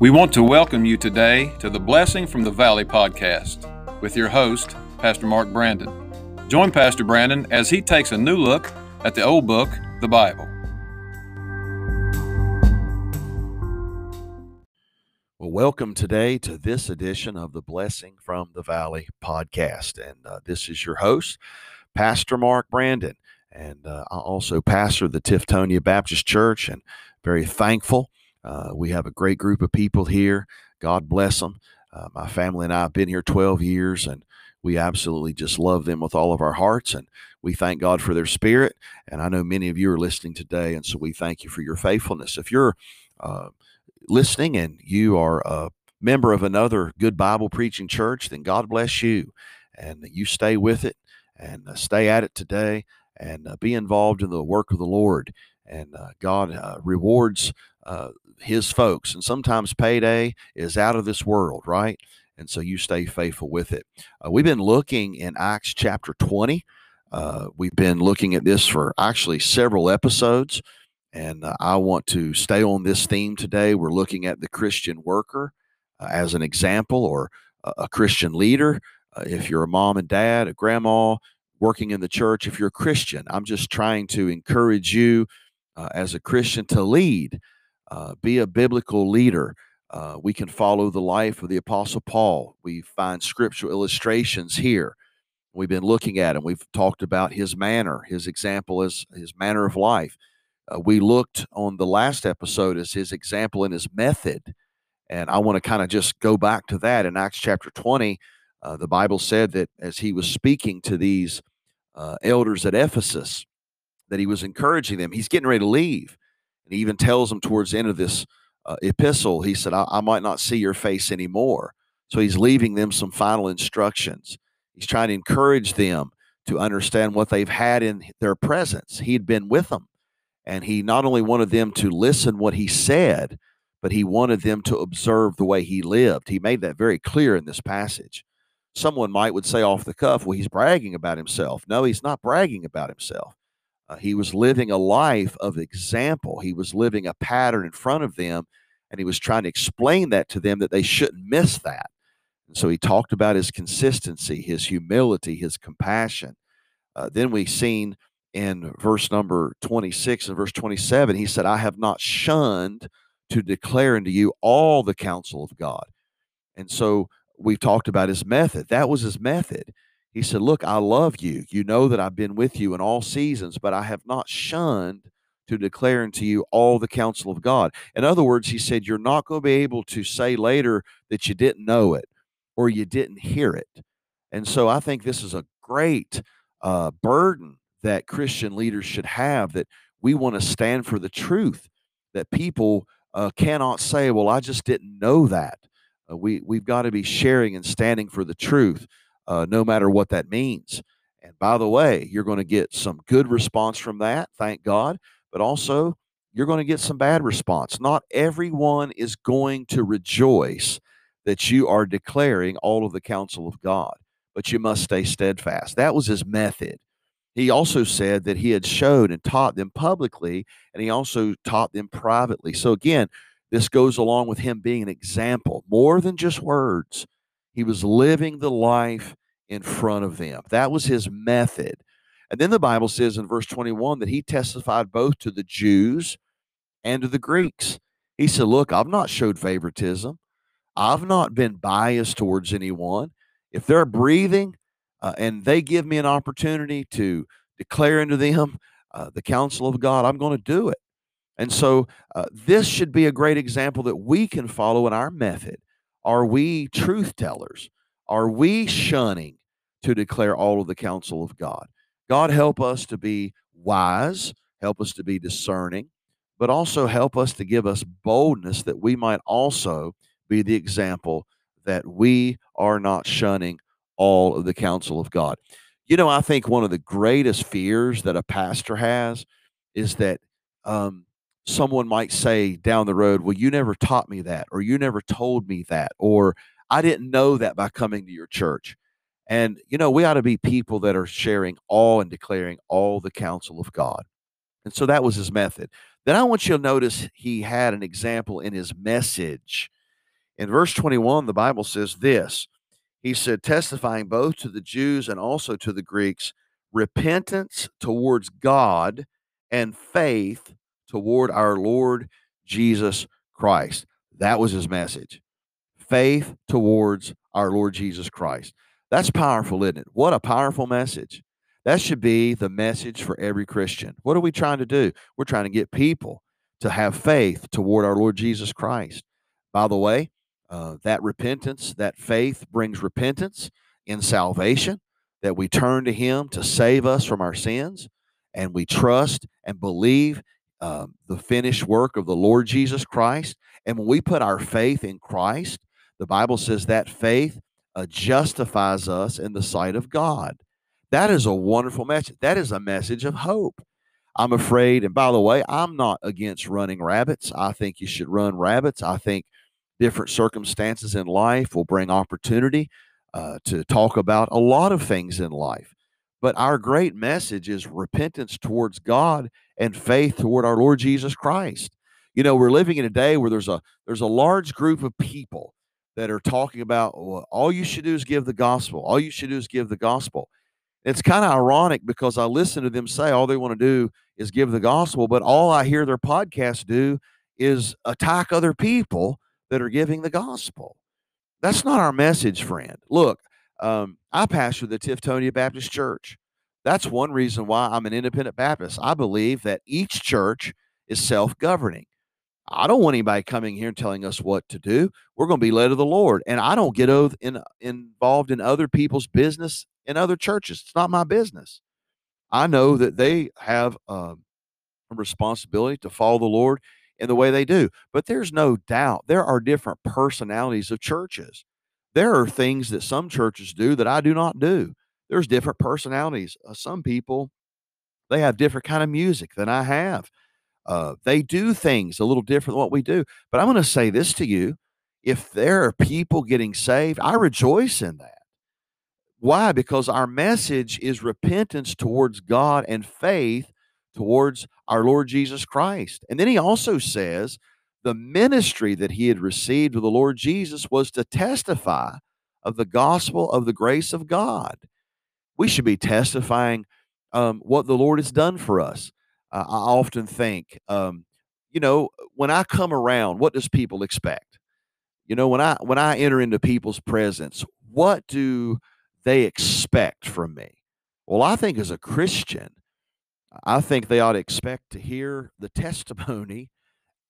We want to welcome you today to the Blessing from the Valley podcast with your host, Pastor Mark Brandon. Join Pastor Brandon as he takes a new look at the old book, the Bible. Well, welcome today to this edition of the Blessing from the Valley podcast. And uh, this is your host, Pastor Mark Brandon. And uh, I also pastor the Tiftonia Baptist Church and very thankful. Uh, we have a great group of people here. God bless them. Uh, my family and I have been here 12 years, and we absolutely just love them with all of our hearts. And we thank God for their spirit. And I know many of you are listening today, and so we thank you for your faithfulness. If you're uh, listening and you are a member of another good Bible preaching church, then God bless you. And you stay with it and uh, stay at it today and uh, be involved in the work of the Lord. And uh, God uh, rewards uh, his folks. And sometimes payday is out of this world, right? And so you stay faithful with it. Uh, we've been looking in Acts chapter 20. we've been looking at this for actually several episodes. And uh, I want to stay on this theme today. We're looking at the Christian worker uh, as an example or a, Christian leader. Uh, if you're a mom and dad, a grandma working in the church, if you're a Christian, I'm just trying to encourage you uh, as a Christian to lead, uh, be a biblical leader. Uh, we can follow the life of the Apostle Paul. We find scriptural illustrations here. We've been looking at him. We've talked about his manner, his example as his manner of life uh, we looked on the last episode as his example and his method. And I want to kind of just go back to that. In Acts chapter 20, uh, the Bible said that as he was speaking to these uh, elders at Ephesus, that he was encouraging them. He's getting ready to leave. And he even tells them towards the end of this uh, epistle, he said, I-, I might not see your face anymore. So he's leaving them some final instructions. He's trying to encourage them to understand what they've had in their presence. He had been with them and he not only wanted them to listen what he said, but he wanted them to observe the way he lived. He made that very clear in this passage. Someone might would say off the cuff, well, he's bragging about himself. No, he's not bragging about himself. Uh, he was living a life of example. He was living a pattern in front of them, and he was trying to explain that to them that they shouldn't miss that. And so he talked about his consistency, his humility, his compassion. Uh, then we've seen in verse number 26 and verse 27, he said, I have not shunned to declare unto you all the counsel of God. And so we've talked about his method. That was his method. He said, Look, I love you. You know that I've been with you in all seasons, but I have not shunned to declare unto you all the counsel of God. In other words, he said, You're not going to be able to say later that you didn't know it or you didn't hear it. And so I think this is a great uh, burden that Christian leaders should have that we want to stand for the truth, that people uh, cannot say, well, I just didn't know that. Uh, we, we've got to be sharing and standing for the truth, uh, no matter what that means. And by the way, you're going to get some good response from that, thank God, but also you're going to get some bad response. Not everyone is going to rejoice that you are declaring all of the counsel of God, but you must stay steadfast. That was his method. He also said that he had showed and taught them publicly, and he also taught them privately. So, again, this goes along with him being an example, more than just words. He was living the life in front of them. That was his method. And then the Bible says in verse 21 that he testified both to the Jews and to the Greeks. He said, Look, I've not showed favoritism, I've not been biased towards anyone. If they're breathing, uh, and they give me an opportunity to declare into them uh, the counsel of God, I'm going to do it. And so uh, this should be a great example that we can follow in our method. Are we truth tellers? Are we shunning to declare all of the counsel of God? God help us to be wise, help us to be discerning, but also help us to give us boldness that we might also be the example that we are not shunning all of the counsel of God. You know, I think one of the greatest fears that a pastor has is that um, someone might say down the road, Well, you never taught me that, or you never told me that, or I didn't know that by coming to your church. And, you know, we ought to be people that are sharing all and declaring all the counsel of God. And so that was his method. Then I want you to notice he had an example in his message. In verse 21, the Bible says this He said, testifying both to the Jews and also to the Greeks, repentance towards God and faith toward our Lord Jesus Christ. That was his message. Faith towards our Lord Jesus Christ. That's powerful, isn't it? What a powerful message. That should be the message for every Christian. What are we trying to do? We're trying to get people to have faith toward our Lord Jesus Christ. By the way, uh, that repentance, that faith brings repentance in salvation, that we turn to Him to save us from our sins, and we trust and believe um, the finished work of the Lord Jesus Christ. And when we put our faith in Christ, the Bible says that faith uh, justifies us in the sight of God. That is a wonderful message. That is a message of hope. I'm afraid, and by the way, I'm not against running rabbits. I think you should run rabbits. I think different circumstances in life will bring opportunity uh, to talk about a lot of things in life. But our great message is repentance towards God and faith toward our Lord Jesus Christ. You know, we're living in a day where there's a there's a large group of people that are talking about well, all you should do is give the gospel. All you should do is give the gospel. It's kind of ironic because I listen to them say all they want to do is give the gospel, but all I hear their podcasts do is attack other people that are giving the gospel. That's not our message, friend. Look, um, I pastor the Tiftonia Baptist Church. That's one reason why I'm an independent Baptist. I believe that each church is self governing. I don't want anybody coming here and telling us what to do. We're going to be led of the Lord. And I don't get in, involved in other people's business in other churches. It's not my business. I know that they have um, a responsibility to follow the Lord in the way they do. But there's no doubt there are different personalities of churches. There are things that some churches do that I do not do. There's different personalities. Uh, some people, they have different kind of music than I have. Uh, they do things a little different than what we do. But I'm going to say this to you if there are people getting saved, I rejoice in that. Why? Because our message is repentance towards God and faith towards our Lord Jesus Christ. And then he also says the ministry that he had received of the Lord Jesus was to testify of the gospel of the grace of God. We should be testifying um, what the Lord has done for us. Uh, I often think, um, you know, when I come around, what does people expect? You know, when I when I enter into people's presence, what do they expect from me? Well, I think as a Christian, I think they ought to expect to hear the testimony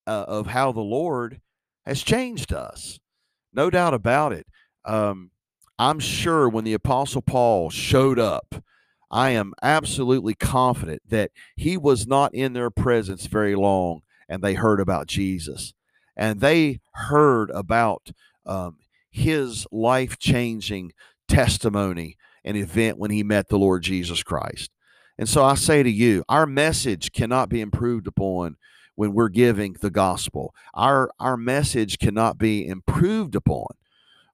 uh, of how the Lord has changed us. No doubt about it. Um, I'm sure when the Apostle Paul showed up, I am absolutely confident that he was not in their presence very long and they heard about Jesus. And they heard about um, his life changing testimony and event when he met the Lord Jesus Christ. And so I say to you, our message cannot be improved upon when we're giving the gospel. Our our message cannot be improved upon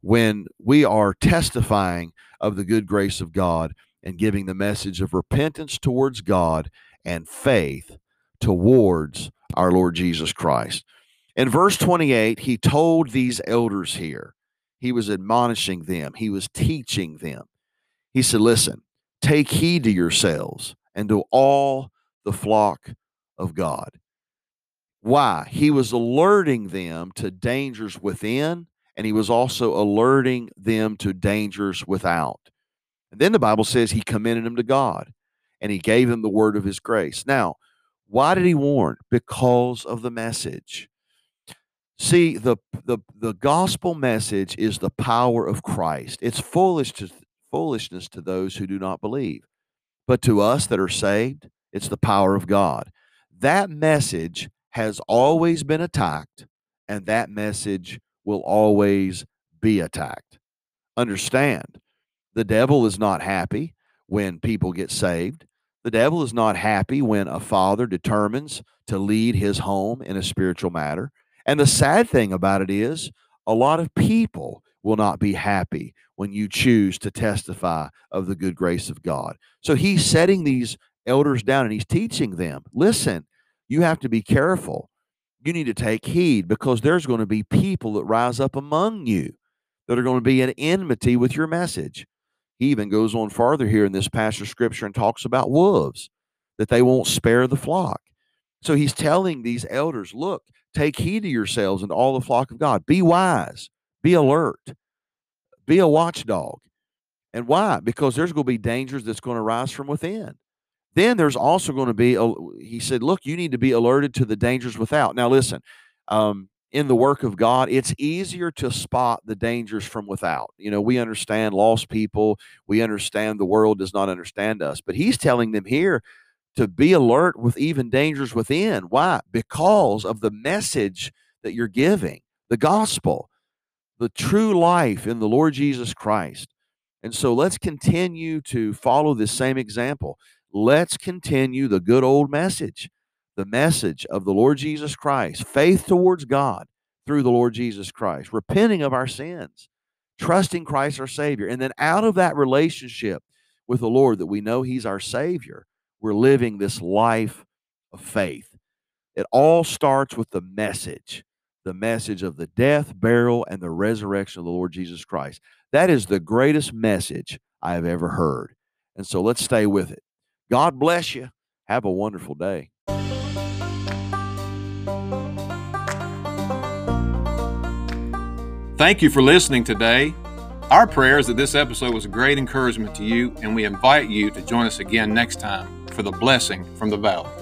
when we are testifying of the good grace of God and giving the message of repentance towards God and faith towards our Lord Jesus Christ. In verse 28, he told these elders here, he was admonishing them, he was teaching them. He said, Listen, Take heed to yourselves and to all the flock of God. Why? He was alerting them to dangers within, and he was also alerting them to dangers without. And then the Bible says he commended them to God and he gave them the word of his grace. Now, why did he warn? Because of the message. See, the, the, the gospel message is the power of Christ. It's foolish to, foolishness to those who do not believe. But to us that are saved, it's the power of God. That message has always been attacked, and that message will always be attacked. Understand, the devil is not happy when people get saved. The devil is not happy when a father determines to lead his home in a spiritual matter. And the sad thing about it is, a lot of people will not be happy when you choose to testify of the good grace of God. So he's setting these elders down and he's teaching them listen, you have to be careful. you need to take heed because there's going to be people that rise up among you that are going to be in enmity with your message. He even goes on farther here in this passage of scripture and talks about wolves, that they won't spare the flock. So he's telling these elders, look, take heed to yourselves and all the flock of God. Be wise, be alert, be a watchdog. And why? Because there's going to be dangers that's going to rise from within. Then there's also going to be, a, he said, look, you need to be alerted to the dangers without. Now, listen, um, in the work of God, it's easier to spot the dangers from without. You know, we understand lost people, we understand the world does not understand us, but he's telling them here to be alert with even dangers within. Why? Because of the message that you're giving, the gospel, the true life in the Lord Jesus Christ. And so let's continue to follow this same example. Let's continue the good old message, the message of the Lord Jesus Christ, faith towards God through the Lord Jesus Christ, repenting of our sins, trusting Christ our Savior. And then out of that relationship with the Lord that we know He's our Savior, we're living this life of faith. It all starts with the message the message of the death, burial, and the resurrection of the Lord Jesus Christ. That is the greatest message I have ever heard. And so let's stay with it. God bless you. Have a wonderful day. Thank you for listening today. Our prayer is that this episode was a great encouragement to you, and we invite you to join us again next time for the blessing from the valley.